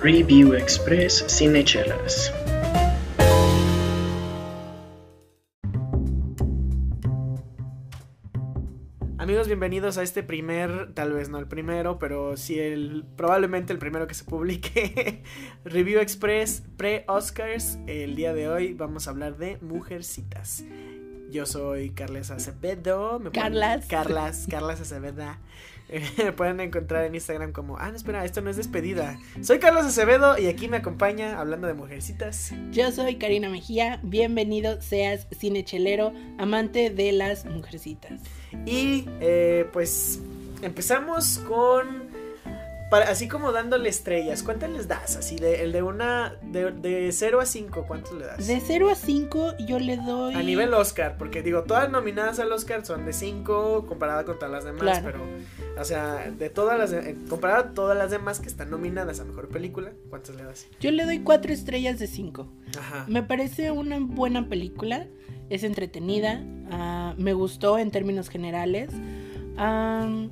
Review Express Cinechelas. Amigos, bienvenidos a este primer, tal vez no el primero, pero sí el probablemente el primero que se publique Review Express pre-Oscars. El día de hoy vamos a hablar de Mujercitas. Yo soy Carles Acevedo. Me Carlas. Carlas, Carlas Acevedo. Me pueden encontrar en Instagram como, ah, no, espera, esto no es despedida. Soy Carlos Acevedo y aquí me acompaña hablando de mujercitas. Yo soy Karina Mejía, bienvenido seas cinechelero, amante de las mujercitas. Y eh, pues empezamos con. Para- así como dándole estrellas. ¿Cuántas les das? Así de, el de una. De, de 0 a 5, ¿cuántos le das? De 0 a 5 yo le doy... A nivel Oscar, porque digo, todas nominadas al Oscar son de 5 comparada con todas las demás, Claro. pero, o sea, de todas las, de- eh, comparada a todas las demás que están nominadas a Mejor Película, ¿cuántas le das? Yo le doy 4 estrellas de 5. Ajá. Me parece una buena película, es entretenida, ah, me gustó en términos generales, am,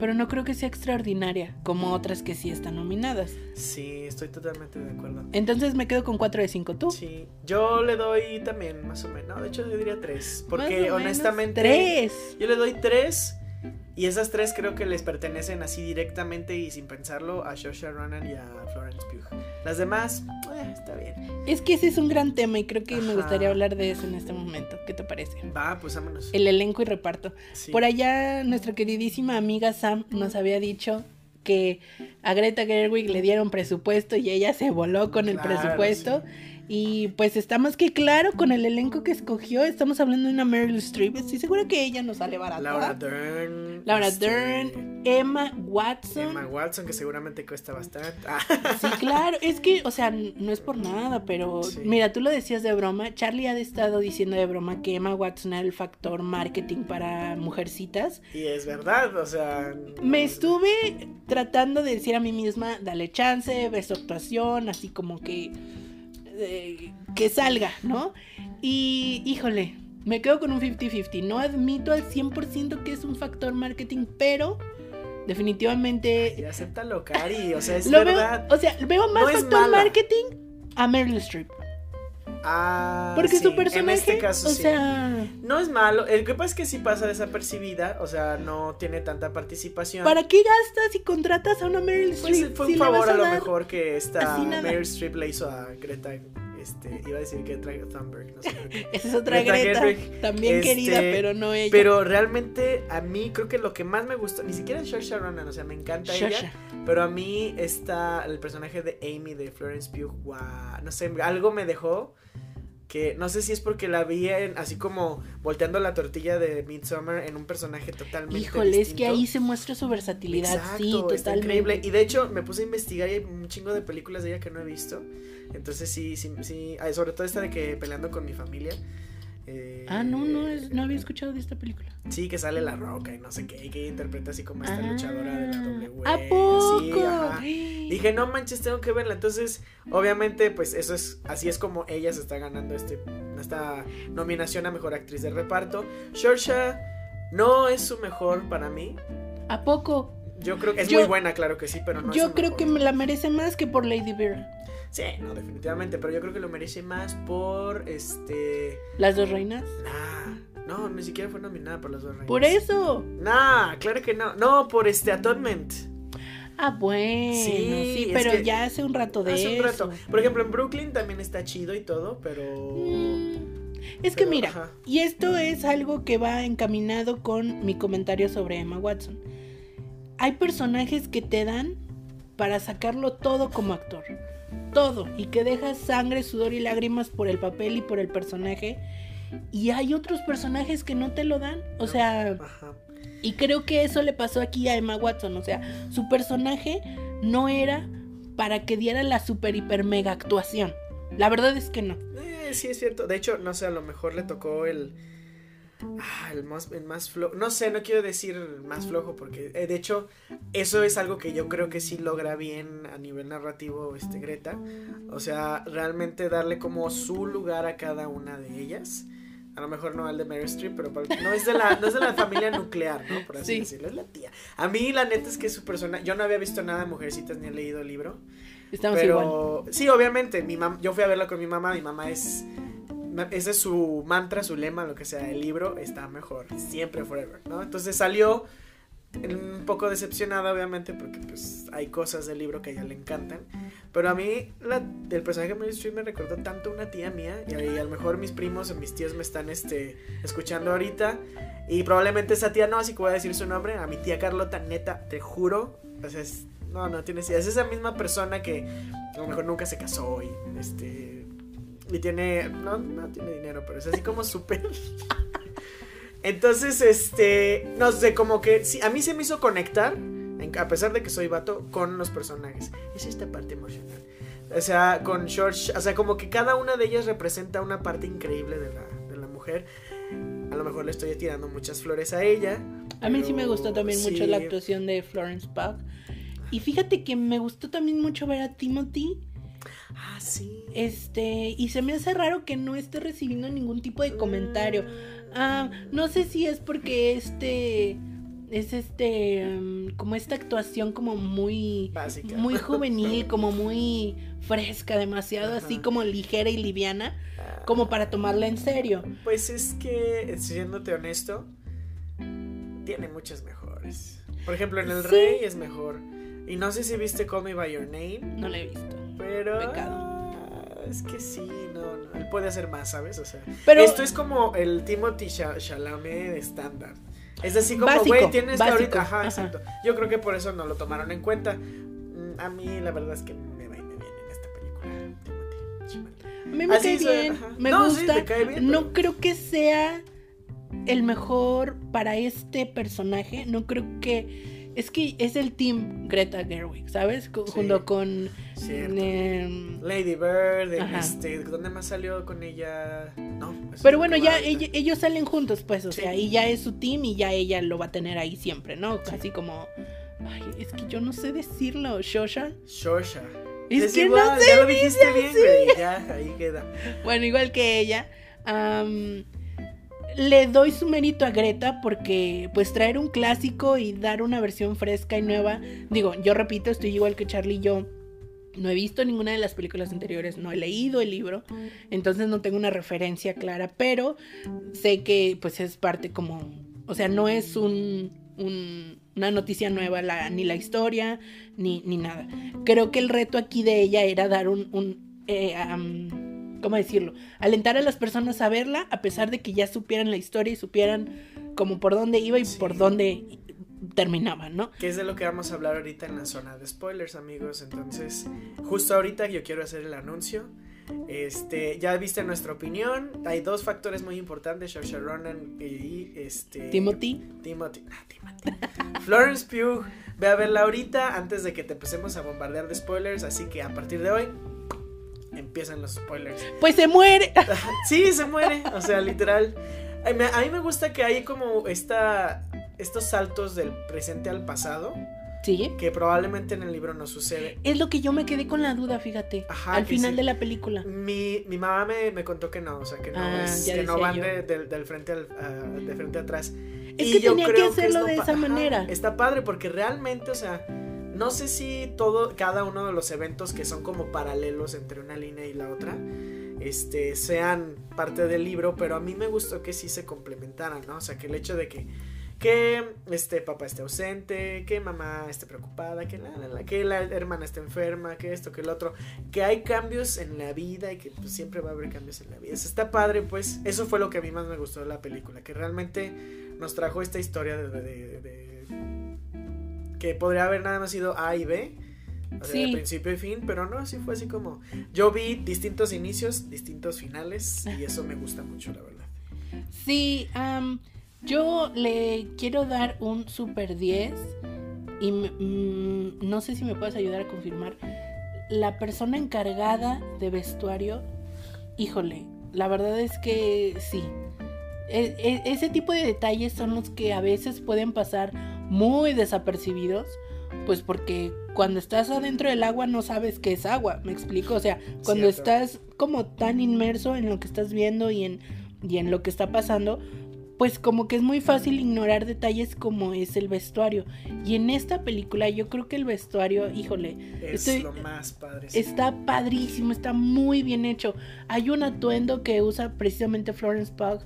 pero no creo que sea extraordinaria como otras que sí están nominadas. Sí, estoy totalmente de acuerdo. Entonces me quedo con 4 de 5. ¿Tú? Sí, yo le doy también más o menos, no, de hecho yo diría 3, Más o porque honestamente... Tres. Yo le doy tres. Y esas tres creo que les pertenecen así directamente y sin pensarlo a Saoirse Ronan y a Florence Pugh. Las demás, eh, está bien. Es que ese es un gran tema y creo que me gustaría hablar de eso en este momento. ¿Qué te parece? Va, pues vámonos. El elenco y reparto. Sí. Por allá nuestra queridísima amiga Sam nos había dicho que a Greta Gerwig le dieron presupuesto y ella se voló con el Claro, presupuesto. Y pues está más que claro con el elenco que escogió. Estamos hablando de una Meryl Streep. Estoy segura que ella nos sale barata. Laura Dern. Laura este, Dern, Emma Watson. Emma Watson, que seguramente cuesta bastante. Ah, Sí, claro, es que, o sea, no es por nada, pero Sí. mira, tú lo decías de broma, Charlie ha estado diciendo de broma que Emma Watson era el factor marketing para mujercitas. y es verdad, o sea. Me estuve tratando de decir a mí misma, dale chance, ve su actuación, así como que eh, que salga, ¿no? Y híjole, me quedo con un 50-50. No admito al 100% que es un factor marketing, pero definitivamente Y acéptalo, Cari, o sea, es lo verdad. veo, o sea, veo más No factor marketing a Meryl Streep. Ah, Porque sí, su personaje, En este caso, o sí. sea, No es malo. El que pasa es que sí pasa desapercibida, o sea, no tiene tanta participación. ¿para qué gastas y contratas a una Meryl Pues Streep? fue si un favor a, lo mejor que esta? Meryl Streep le hizo a Greta. Este, iba a decir que Thunberg, no sé. Esa es otra Greta también este, querida, pero no ella. Pero realmente a mí creo que lo que más me gustó, ni siquiera es Saoirse Ronan, o sea, me encanta Shasha. ella, pero a mí está el personaje de Amy de Florence Pugh, no sé, algo me dejó que no sé si es porque la vi en- así como volteando la tortilla de Midsommar en un personaje totalmente Híjole, es que ahí se muestra su versatilidad, sí, Exacto, está totalmente. increíble. Y de hecho me puse a investigar y hay un chingo de películas de ella que no he visto. Entonces sí, sí, sí. ay, sobre todo esta de que peleando con mi familia. eh, Ah, no, no, es- no había escuchado de esta película. Sí, que sale la roca y no sé qué. Y que ella interpreta así como esta Ah, luchadora de la W. ¿A Sí, poco? ajá. Dije, no manches, tengo que verla. Entonces, obviamente, pues eso es, así es como ella se está ganando este, esta nominación a mejor actriz de reparto. Saoirse no es su mejor para mí. ¿A poco? Yo creo que es Yo- muy buena, claro que sí, pero no Yo creo mejor. que me la merece más que por Lady Bird. Sí, no, definitivamente, pero yo creo que lo merece más por este. Las dos reinas. Nah, no, ni siquiera fue nominada por las dos reinas. Por eso. Nah, claro que no. No, por este Atonement. Ah, bueno, Sí, sí, pero que ya hace un rato de Hace un eso. rato. Por ejemplo, en Brooklyn también está chido y todo, pero. Mm, Es que mira, ajá. y esto es algo que va encaminado con mi comentario sobre Emma Watson. Hay personajes que te dan para sacarlo todo como actor. Todo. Y que dejas sangre, sudor y lágrimas por el papel y por el personaje. Y hay otros personajes que no te lo dan. O sea, Ajá. Y creo que eso le pasó aquí a Emma Watson. O sea, su personaje no era para que diera la super hiper mega actuación. La verdad es que no. Eh, sí, es cierto. De hecho, no sé, a lo mejor le tocó el. Ah, el más, el más flojo. No sé, no quiero decir más flojo porque, eh, de hecho, eso es algo que yo creo que sí logra bien a nivel narrativo este Greta. O sea, realmente darle como su lugar a cada una de ellas. A lo mejor no al de Mary Streep, pero para- no es de la, no es de la familia nuclear, ¿no? Por así Sí. decirlo, es la tía. A mí la neta es que su persona, yo no había visto nada de Mujercitas ni he leído el libro. Estamos igual. Pero sí, obviamente, mi mam yo fui a verla con mi mamá, mi mamá es ese es su mantra, su lema, lo que sea, el libro está mejor, siempre forever, ¿no? Entonces salió un poco decepcionada obviamente porque pues hay cosas del libro que a ella le encantan, pero a mí la, el personaje de Meryl Streep me recordó tanto una tía mía y y a lo mejor mis primos o mis tíos me están este escuchando ahorita y probablemente esa tía no, así que voy a decir su nombre, a mi tía Carlota, neta, te juro, o sea, es- no, no tienes idea, es esa misma persona que a lo mejor nunca se casó y este y tiene no no tiene dinero pero es así como súper entonces este no sé como que sí, a mí se me hizo conectar a pesar de que soy vato con los personajes es esta parte emocional o sea con George o sea como que cada una de ellas representa una parte increíble de la, de la mujer a lo mejor le estoy tirando muchas flores a ella A mí sí me gustó también mucho la actuación de Florence Pugh. Y fíjate que me gustó también mucho ver a Timothy. ah sí Este, y se me hace raro que no esté recibiendo ningún tipo de comentario. Ah, no sé si es porque este es este mm, como esta actuación como muy básica muy juvenil, como muy fresca, demasiado así como ligera y liviana, como para tomarla en serio. Pues es que, siéndote honesto, tiene muchas mejores. Por ejemplo, en El Sí. Rey es mejor. Y no sé si viste Call Me By Your Name, No la he visto. pero... Pecado. Es que sí, no, no, él puede hacer más, ¿sabes? O sea, Pero esto es como el Timothy Cha- Chalamet estándar. Es así como, güey, tienes que básico, ahorita... Ajá, ajá. exacto. Yo creo que por eso no lo tomaron en cuenta. Mm, A mí la verdad es que me va y me viene en esta película. Timothy mí me Así cae bien, me No, gusta. no creo que sea el mejor para este personaje. No creo que. Es que es el team Greta Gerwig, ¿sabes? Sí. Junto con. Em, Lady Bird, este, ¿dónde más salió con ella? No. pero es bueno, que ya ella- ellos salen juntos, pues, o Sí. sea, y ya es su team y ya ella lo va a tener ahí siempre, ¿no? Así como. Ay, es que yo no sé decirlo, Shosha. Shosha. Es que no igual, sé ya lo dijiste bien, güey. Ya, ahí queda. Bueno, igual que ella. Le doy su mérito a Greta porque pues traer un clásico y dar una versión fresca y nueva. Digo, yo repito, estoy igual que Charlie, yo no he visto ninguna de las películas anteriores, no he leído el libro, entonces no tengo una referencia clara, pero sé que pues es parte como, o sea, no es un, un- una noticia nueva la, ni la historia ni, ni nada. Creo que el reto aquí de ella era dar un, eh, ¿cómo decirlo? Alentar a las personas a verla a pesar de que ya supieran la historia y supieran como por dónde iba y Sí. por dónde terminaba, ¿no? Que es de lo que vamos a hablar ahorita en la zona de spoilers, amigos. Entonces, justo ahorita yo quiero hacer el anuncio. Este, ya viste nuestra opinión. Hay dos factores muy importantes, Saoirse Ronan y este Timothy. Timothy. ah, Timothy. Florence Pugh, ve a verla ahorita antes de que te empecemos a bombardear de spoilers, así que a partir de hoy empiezan los spoilers. Pues se muere. Sí, se muere, o sea, literal. A mí, me gusta que hay como esta, estos saltos del presente al pasado, Sí. que probablemente en el libro no sucede. Es lo que yo me quedé con la duda, fíjate. Ajá, al final sí. de la película. Mi, mi mamá me, me contó que no, o sea, que no, Ah, es- que no van de- del- frente al, de frente atrás. Es Y que yo tenía que creo hacerlo lo de esa ajá, manera. Está padre porque realmente, o sea, no sé si todo, cada uno de los eventos que son como paralelos entre una línea y la otra, este, sean parte del libro, pero a mí me gustó que sí se complementaran, ¿no? O sea, que el hecho de que, que este papá esté ausente, que mamá esté preocupada, que la, que la hermana esté enferma, que esto, que el otro, que hay cambios en la vida y que pues, siempre va a haber cambios en la vida. Eso está padre, pues, eso fue lo que a mí más me gustó de la película, que realmente nos trajo esta historia de- que podría haber nada más sido A y B. O sea, Sí. de principio y fin, pero no, sí fue así como. Yo vi distintos inicios, distintos finales, y eso me gusta mucho, la verdad. Sí, am, yo le quiero dar un super 10 y mm, no sé si me puedes ayudar a confirmar. La persona encargada de vestuario, híjole, la verdad es que sí. E- e- ese tipo de detalles son los que a veces pueden pasar muy desapercibidos, pues porque cuando estás adentro del agua no sabes qué es agua, me explico, o sea, cuando Cierto. estás como tan inmerso en lo que estás viendo y en y en lo que está pasando, pues como que es muy fácil ignorar detalles como es el vestuario. Y en esta película yo creo que el vestuario, híjole, Es estoy- lo más padre. sí. está padrísimo, está muy bien hecho. Hay un atuendo que usa precisamente Florence Pugh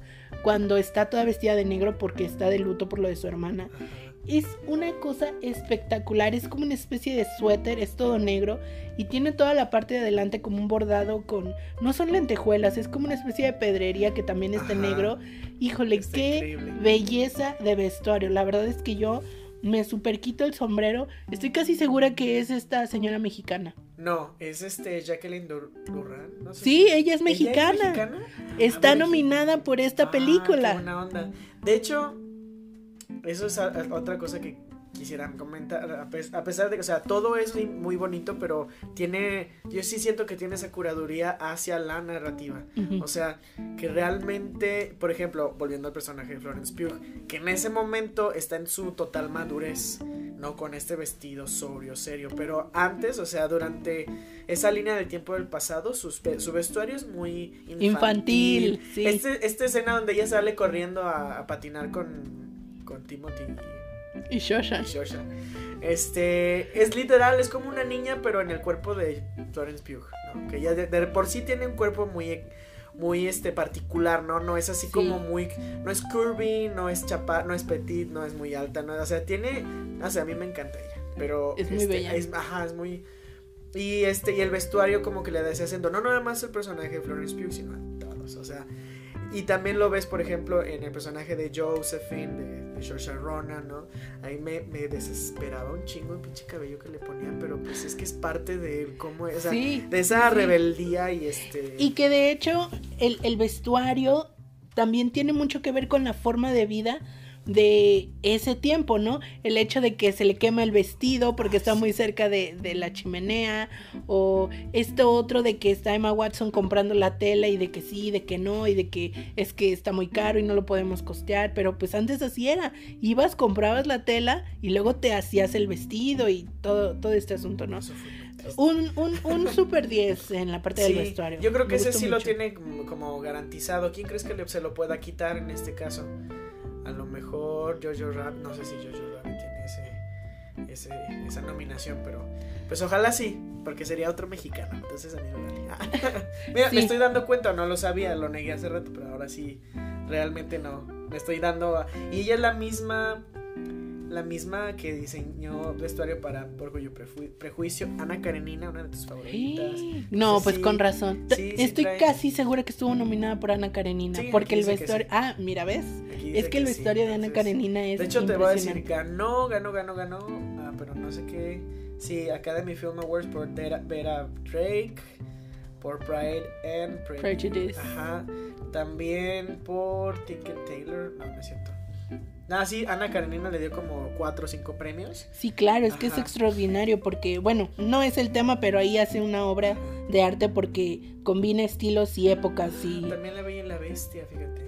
cuando está toda vestida de negro porque está de luto por lo de su hermana. Ajá. Es una cosa espectacular, es como una especie de suéter, es todo negro y tiene toda la parte de adelante como un bordado con... No son lentejuelas, es como una especie de pedrería que también está Ajá. negro. Híjole, Está qué increíble. belleza de vestuario. La verdad es que yo me super quito el sombrero. Estoy casi segura que es esta señora mexicana. No, es este Jacqueline Dur-. No sé Sí, si- ella es mexicana. mexicana? Está A ver, nominada por esta Ah, película. qué buena onda. De hecho, eso es a- a- otra cosa que quisiera comentar. A, pes- a pesar de que, o sea, todo es muy- bonito, pero tiene. Yo sí siento que tiene esa curaduría hacia la narrativa. O sea, que realmente, por ejemplo, volviendo al personaje de Florence Pugh, que en ese momento está en su total madurez, no con este vestido sobrio, serio, pero antes, o sea, durante esa línea del tiempo del pasado, sus su vestuario es muy infantil. Infantil, sí. Este- esta escena donde ella sale corriendo a patinar con, con Timothy Y Shosha. y Shosha. Este, es literal, es como una niña, pero en el cuerpo de Florence Pugh, ¿no? Que ella de, de por sí tiene un cuerpo muy, muy este, particular, ¿no? No es así Sí. como muy, no es curvy, no es chapa, no es petit, no es muy alta, no, o sea, tiene, o sea, a mí me encanta ella, pero Es muy este, bella. es- ajá, es muy, y este, y el vestuario como que le da ese acento, no nada más el personaje de Florence Pugh, sino a todos, o sea, y también lo ves, por ejemplo, en el personaje de Josephine, de, de Saoirse Ronan, ¿no? Ahí me, me desesperaba un chingo el pinche cabello que le ponían, pero pues es que es parte de cómo es, o sea, Sí, de esa sí. rebeldía y este... Y que de hecho el, el vestuario también tiene mucho que ver con la forma de vida de ese tiempo, ¿no? El hecho de que se le quema el vestido porque está muy cerca de, de la chimenea, o esto otro de que está Emma Watson comprando la tela y de que sí, de que no, y de que es que está muy caro y no lo podemos costear, pero pues antes así era, ibas, comprabas la tela y luego te hacías el vestido y todo, todo este asunto, ¿no? Un, un, un super 10 en la parte del vestuario. Yo creo que Me ese sí lo tiene como, como garantizado. ¿Quién crees que le- se lo pueda quitar en este caso? A lo mejor Jojo Rabbit, no sé si Jojo Rabbit tiene ese, ese- esa nominación, pero pues ojalá sí, porque sería otro mexicano. Entonces a mí me vale. Mira, Sí. me estoy dando cuenta, no lo sabía, lo negué hace rato, pero ahora sí, realmente no. Me estoy dando. a- Y ella es la misma. La misma que diseñó vestuario para Orgullo y Preju- Prejuicio, Ana Karenina, una de tus favoritas. No, pues sí. con razón. Sí, Estoy trae- casi segura que estuvo nominada por Ana Karenina. Porque el vestuario. Ah, mira, ¿ves? Es que el vestuario de Ana Karenina es. De hecho, te voy a decir, ganó, ganó, ganó, ganó. Ah, pero no sé qué. Sí, Academy Film Awards por Vera, Vera Drake, por Pride and Pre- Prejudice. Ajá. También por Ticket Taylor. No, no es cierto. Nada, sí, Ana Karenina le dio como 4 o 5 premios. Sí, claro, es que es extraordinario porque, bueno, no es el tema, pero ahí hace una obra de arte porque combina estilos y épocas y Ah, También la Bella y la Bestia, fíjate.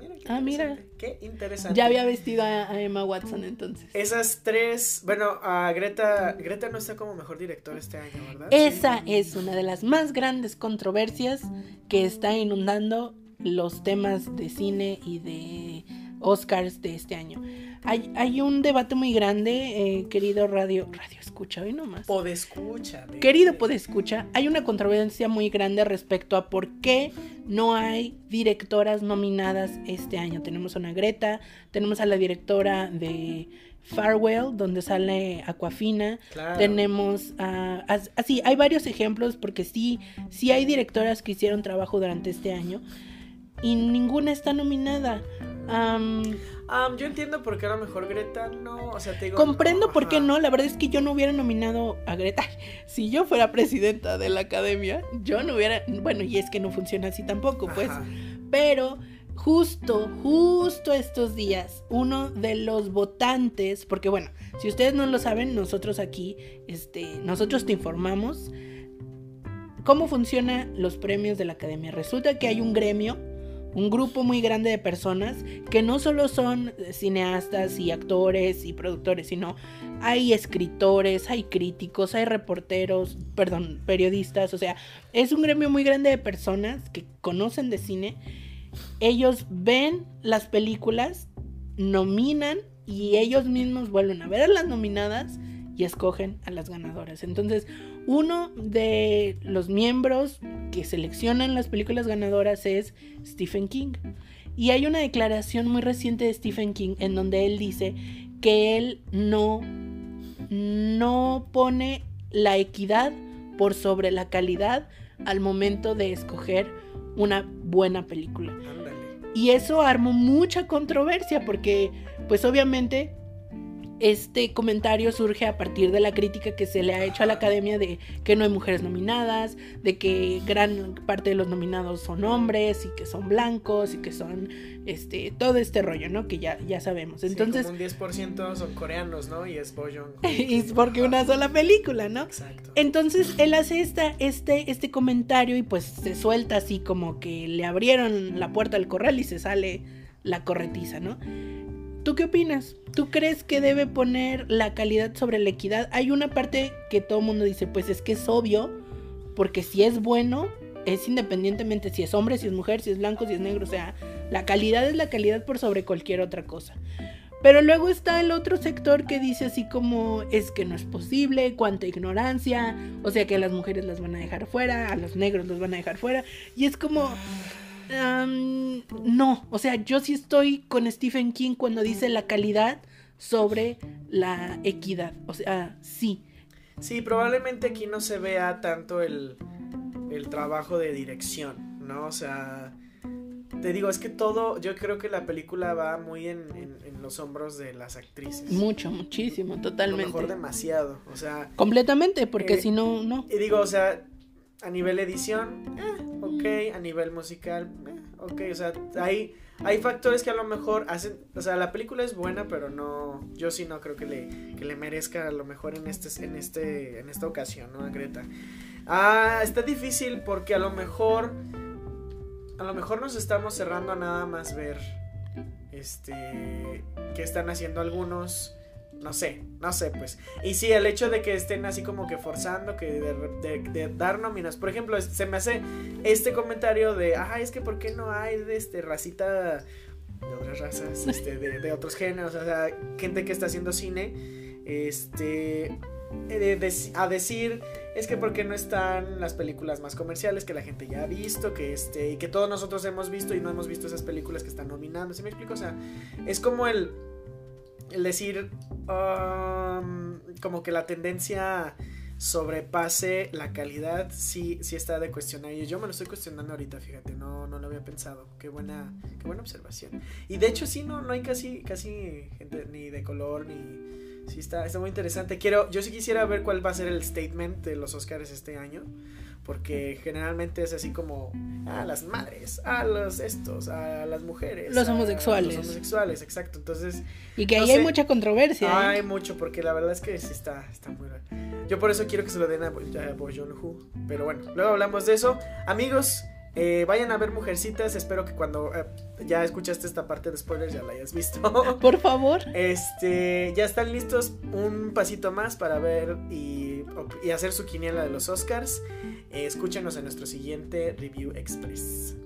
Mira, qué Ah, mira. Qué interesante. ya había vestido a, a Emma Watson entonces. Esas tres, bueno, a Greta, Greta no está como mejor directora este año, ¿verdad? Esa Sí. es una de las más grandes controversias que está inundando los temas de cine y de Oscars de este año. Hay, hay un debate muy grande, eh, querido radio, radio escucha hoy nomás. Podescucha. vete. Querido Podescucha, hay una controversia muy grande respecto a por qué no hay directoras nominadas este año. Tenemos a una Greta, tenemos a la directora de Farewell, donde sale Aquafina, Claro. tenemos a- así, hay varios ejemplos porque sí, sí hay directoras que hicieron trabajo durante este año y ninguna está nominada. Yo entiendo por qué a lo mejor Greta no, o sea, te digo. comprendo por qué no, la verdad es que yo no hubiera nominado a Greta. Si yo fuera presidenta de la academia, yo no hubiera, bueno, y es que no funciona así tampoco, pues. Ajá. Pero justo, justo estos días, uno de los votantes, porque bueno, si ustedes no lo saben, nosotros aquí, este, nosotros te informamos cómo funcionan los premios de la academia. Resulta que hay un gremio, un grupo muy grande de personas que no solo son cineastas y actores y productores, sino hay escritores, hay críticos, hay reporteros, perdón, periodistas, o sea, es un gremio muy grande de personas que conocen de cine ellos ven las películas, nominan y ellos mismos vuelven a ver a las nominadas y escogen a las ganadoras. Entonces, uno de los miembros que seleccionan las películas ganadoras es Stephen King. Y hay una declaración muy reciente de Stephen King en donde él dice que él no, no pone la equidad por sobre la calidad al momento de escoger una buena película. Y eso armó mucha controversia porque pues obviamente este comentario surge a partir de la crítica que se le ha hecho a la academia de que no hay mujeres nominadas, de que gran parte de los nominados son hombres y que son blancos y que son este todo este rollo, ¿no? Que ya, ya sabemos. Entonces, sí, como un 10% son coreanos, ¿no? Y es Boyong. y es porque una sola película, ¿no? Exacto. Entonces, él hace esta, este, este comentario y pues se suelta así como que le abrieron la puerta al corral y se sale la corretiza, ¿no? ¿Tú qué opinas? ¿Tú crees que debe poner la calidad sobre la equidad? Hay una parte que todo el mundo dice, pues es que es obvio, porque si es bueno, es independientemente si es hombre, si es mujer, si es blanco, si es negro, o sea, la calidad es la calidad por sobre cualquier otra cosa. Pero luego está el otro sector que dice así como es que no es posible, cuánta ignorancia, o sea que a las mujeres las van a dejar fuera, a los negros los van a dejar fuera, y es como no, o sea, yo sí estoy con Stephen King cuando dice la calidad sobre la equidad. O sea, sí. Sí, probablemente aquí no se vea tanto el, el trabajo de dirección, ¿no? O sea, te digo, es que todo, yo creo que la película va muy en, en, los hombros de las actrices. Mucho, muchísimo, totalmente. A lo mejor demasiado, o sea. Completamente, porque eh, si no, no. Y digo, o sea, a nivel edición, eh, ok, a nivel musical, eh, ok, o sea, hay, hay factores que a lo mejor hacen, o sea, la película es buena, pero no, yo sí no creo que le, que le merezca a lo mejor en este, en este, en esta ocasión, ¿no? A Greta. Ah, está difícil porque a lo mejor, a lo mejor nos estamos cerrando a nada más ver, este, qué están haciendo algunos no sé, no sé, pues. Y sí, el hecho de que estén así como que forzando, que de, dar nóminas. Por ejemplo, se me hace este comentario de, ah, es que ¿por qué no hay de este racita de otras razas, este, de, otros géneros? O sea, gente que está haciendo cine, este, a decir, es que ¿por qué no están las películas más comerciales que la gente ya ha visto, que este, y que todos nosotros hemos visto y no hemos visto esas películas que están nominando? ¿Sí me explico? O sea, es como el el decir um, como que la tendencia sobrepase la calidad sí, sí está de cuestionar y yo me lo estoy cuestionando ahorita fíjate no, no lo había pensado. Qué buena qué buena observación. Y de hecho sí no no hay casi casi gente ni de color ni sí está está muy interesante. Quiero yo sí quisiera ver cuál va a ser el statement de los Oscars este año porque generalmente es así como a las madres, a los estos, a las mujeres, los homosexuales. Los homosexuales, exacto. Entonces, y que ahí hay mucha controversia. ¿eh? Hay mucho porque la verdad es que sí está está muy raro. Yo por eso quiero que se lo den a, a Hu, pero bueno, luego hablamos de eso. Amigos, eh, vayan a ver Mujercitas. Espero que cuando eh, ya escuchaste esta parte de spoilers ya la hayas visto. Por favor. Este, ya están listos un pasito más para ver y, y hacer su quiniela de los Oscars. Eh, escúchenos en nuestro siguiente Review Express.